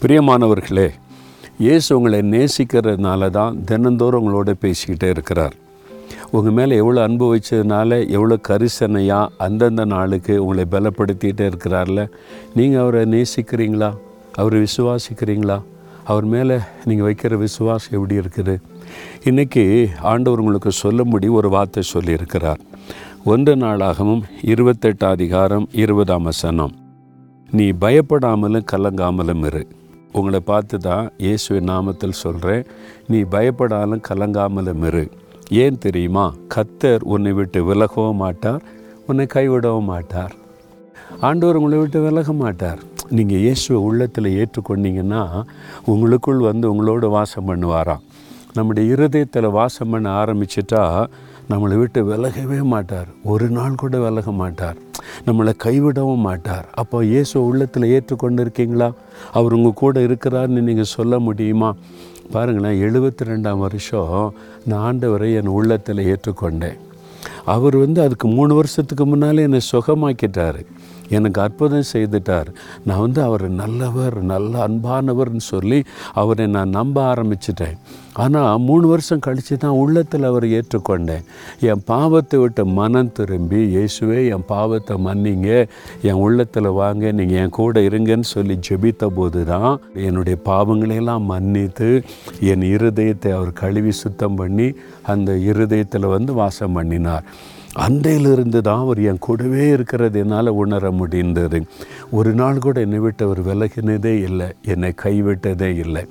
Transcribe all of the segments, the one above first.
பிரியமானவர்களே இயேசு உங்களை நேசிக்கிறதுனால தான் தினந்தோறும் உங்களோட பேசிக்கிட்டே இருக்கிறார். உங்கள் மேலே எவ்வளோ அன்பு வச்சதுனால எவ்வளோ கரிசனையாக அந்தந்த நாளுக்கு உங்களை பலப்படுத்திகிட்டே இருக்கிறார்ல. நீங்கள் அவரை நேசிக்கிறீங்களா? அவரை விசுவாசிக்கிறீங்களா? அவர் மேலே நீங்கள் வைக்கிற விசுவாசம் எப்படி இருக்குது? இன்றைக்கி ஆண்டவர் உங்களுக்கு சொல்லும்படி ஒரு வார்த்தை சொல்லியிருக்கிறார். ஒன்று நாளாகவும் இருபத்தெட்டு அதிகாரம் இருபதாம் வசனம். நீ பயப்படாமலும் கலங்காமலும் இரு. உங்களை பார்த்து தான் இயேசுவின் நாமத்தில் சொல்கிறேன் நீ பயப்படாலும் கலங்காமலும் இரு. ஏன் தெரியுமா? கத்தர் உன்னை விட்டு விலகவும் மாட்டார் உன்னை கைவிடவும் மாட்டார். ஆண்டவர் உங்களை விட்டு விலக மாட்டார். நீங்கள் இயேசுவை உள்ளத்தில் ஏற்றுக்கொண்டீங்கன்னா உங்களுக்குள் வந்து உங்களோட வாசம் பண்ணுவாராம். நம்முடைய இருதயத்தில் வாசம் பண்ண ஆரம்பிச்சிட்டா நம்மளை விட்டு விலகவே மாட்டார். ஒரு நாள் கூட விலக மாட்டார். நம்மளை கைவிடவும் மாட்டார். அப்போ இயேசு உள்ளத்தில் ஏற்றுக்கொண்டு இருக்கீங்களா அவர் உங்கள் கூட இருக்கிறாருன்னு நீங்கள் சொல்ல முடியுமா? பாருங்களேன் எழுபத்தி ரெண்டாம் வருஷம் நான் ஆண்டவரை என் உள்ளத்தில் ஏற்றுக்கொண்டேன். அவர் வந்து அதுக்கு மூணு வருஷத்துக்கு முன்னாலே என்னை சுகமாக்கிட்டார். எனக்கு அற்புதம் செய்துட்டார். நான் வந்து அவர் நல்லவர் நல்ல அன்பானவர்னு சொல்லி அவரை நான் நம்ப ஆரம்பிச்சிட்டேன். ஆனால் மூணு வருஷம் கழித்து தான் உள்ளத்தில் அவரை ஏற்றுக்கொண்டேன். என் பாவத்தை விட்டு மனம் திரும்பி இயேசுவே என் பாவத்தை மன்னிங்க. என் உள்ளத்தில் வாங்க நீங்கள் என் கூட இருங்கன்னு சொல்லி ஜெபித்த போது தான் என்னுடைய பாவங்களையெல்லாம் மன்னித்து என் இருதயத்தை அவர் கழுவி சுத்தம் பண்ணி அந்த இருதயத்தில் வந்து வாசம் பண்ணினார். அன்றையிலிருந்து தான் அவர் என் கூடவே இருக்கிறது. என்னால் உணர முடிந்தது. ஒரு நாள் கூட என்னை விட்டு அவர் விலகினதே இல்லை. என்னை கைவிட்டதே இல்லை.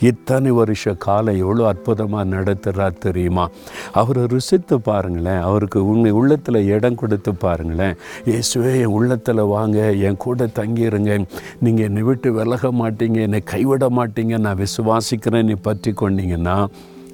இத்தனை வருஷ காலம் எவ்வளோ அற்புதமாக நடத்துகிறார் தெரியுமா? அவரை ருசித்து பாருங்களேன். அவருக்கு உங்கள் உள்ளத்தில் இடம் கொடுத்து பாருங்களேன். இயேசுவே என் உள்ளத்தில் வாங்க. என் கூட தங்கிருங்க. நீங்கள் என்னை விட்டு விலக மாட்டீங்க. என்னை கைவிட மாட்டீங்க நான் விசுவாசிக்கிறேன் நீ பற்றி கொண்டீங்கன்னா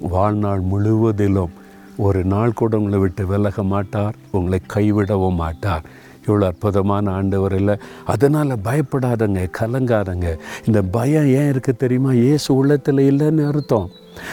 வாழ்நாள் முழுவதிலும் ஒரு நாள் கூட உங்களை விட்டு விலக மாட்டார் உங்களை கைவிடவும் மாட்டார். இவ்வளோ அற்புதமான ஆண்டவர் இல்லை. அதனால் பயப்படாதங்க கலங்காதங்க. இந்த பயம் ஏன் இருக்குது தெரியுமா? ஏசு உள்ளத்தில் இல்லைன்னு அர்த்தம்.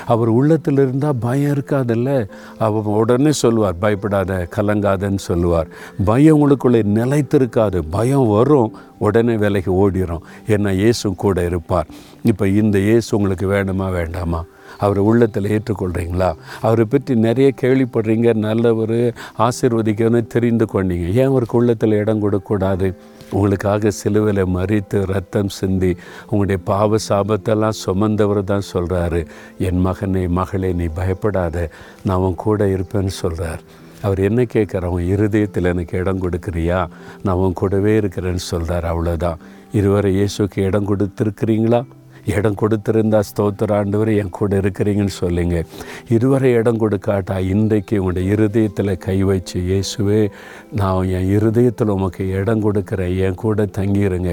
அவர் உள்ளத்தில் இருந்தால் பயம் இருக்காதுல்ல? அவர் உடனே சொல்லுவார் பயப்படாத கலங்காதன்னு சொல்லுவார். பயம் உங்களுக்குள்ளே நிலைத்திருக்காது. பயம் வரும். உடனே விலைக்கு ஓடிடும் ஏன்னா இயேசு கூட இருப்பார். இப்போ இந்த இயேசு உங்களுக்கு வேணுமா வேண்டாமா? அவரை உள்ளத்தில் ஏற்றுக்கொள்கிறீங்களா அவரை பற்றி நிறைய கேள்விப்படுறீங்க நல்ல ஒரு ஆசீர்வதிக்கணும்னு தெரிந்து கொண்டீங்க. ஏன் அவருக்கு உள்ளத்தில் இடம் கொடுக்கக்கூடாது? உங்களுக்காக சிலுவையில் மறித்து ரத்தம் சிந்தி உங்களுடைய பாவ சாபத்தெல்லாம் சுமந்தவர் தான் சொல்கிறாரு என் மகனை மகளே நீ பயப்படாத. நான் உன் கூட இருப்பேன்னு சொல்கிறார் அவர் என்ன கேட்குற அவன் இருதயத்தில் எனக்கு இடம் கொடுக்குறியா? நான் உன் கூடவே இருக்கிறேன்னு சொல்கிறார் அவ்வளோதான் இருவரை இயேசுக்கு இடம் கொடுத்துருக்குறீங்களா? இடம் கொடுத்துருந்தா ஸ்தோத்திர ஆண்டவர் என் கூட இருக்கிறீங்கன்னு சொல்லுங்க. இருவரை இடம் கொடுக்காட்டா இன்றைக்கு உங்களுடைய இருதயத்தில் கை வச்சு இயேசுவே நான் என் இருதயத்தில் உமக்கு இடம் கொடுக்குறேன் என் கூட தங்கிடுங்க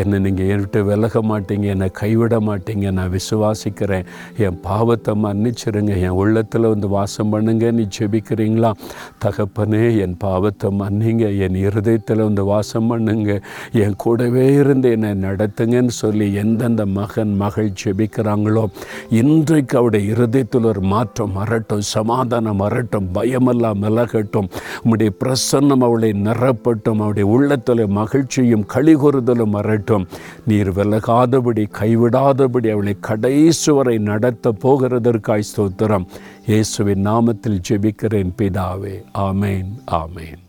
என்னை நீங்கள் என்கிட்ட விலக மாட்டீங்க என்னை கைவிட மாட்டீங்க நான் விசுவாசிக்கிறேன். என் பாவத்தை மன்னிச்சிருங்க என் உள்ளத்தில் வந்து வாசம் பண்ணுங்க நீ ஜெபிக்கிறீங்களா? தகப்பனே என் பாவத்தை மன்னிங்க என் இருதயத்தில் வந்து வாசம் பண்ணுங்க. என் கூடவே இருந்து என்னை நடத்துங்கன்னு சொல்லி எந்தெந்த மகன் தன் மகள் ஜெபிக்கிறாங்களோ? இன்றைக்கு அவருடைய இருதயத்தில் ஒரு மாற்றம் வரட்டும் சமாதானம் வரட்டும் பயமெல்லாம் விலகட்டும். உம்முடைய பிரசன்னம் அவளை நிறப்பட்டும் அவருடைய உள்ளத்தில் மகிழ்ச்சியும் கழிகொறுதலும் வரட்டும். நீர் விலகாதபடி கைவிடாதபடி அவளை கடைசி வரை நடத்த போகிறதற்காய் ஸ்தோத்திரம். இயேசுவின் நாமத்தில் ஜெபிக்கிறேன் பிதாவே. ஆமேன் ஆமேன்.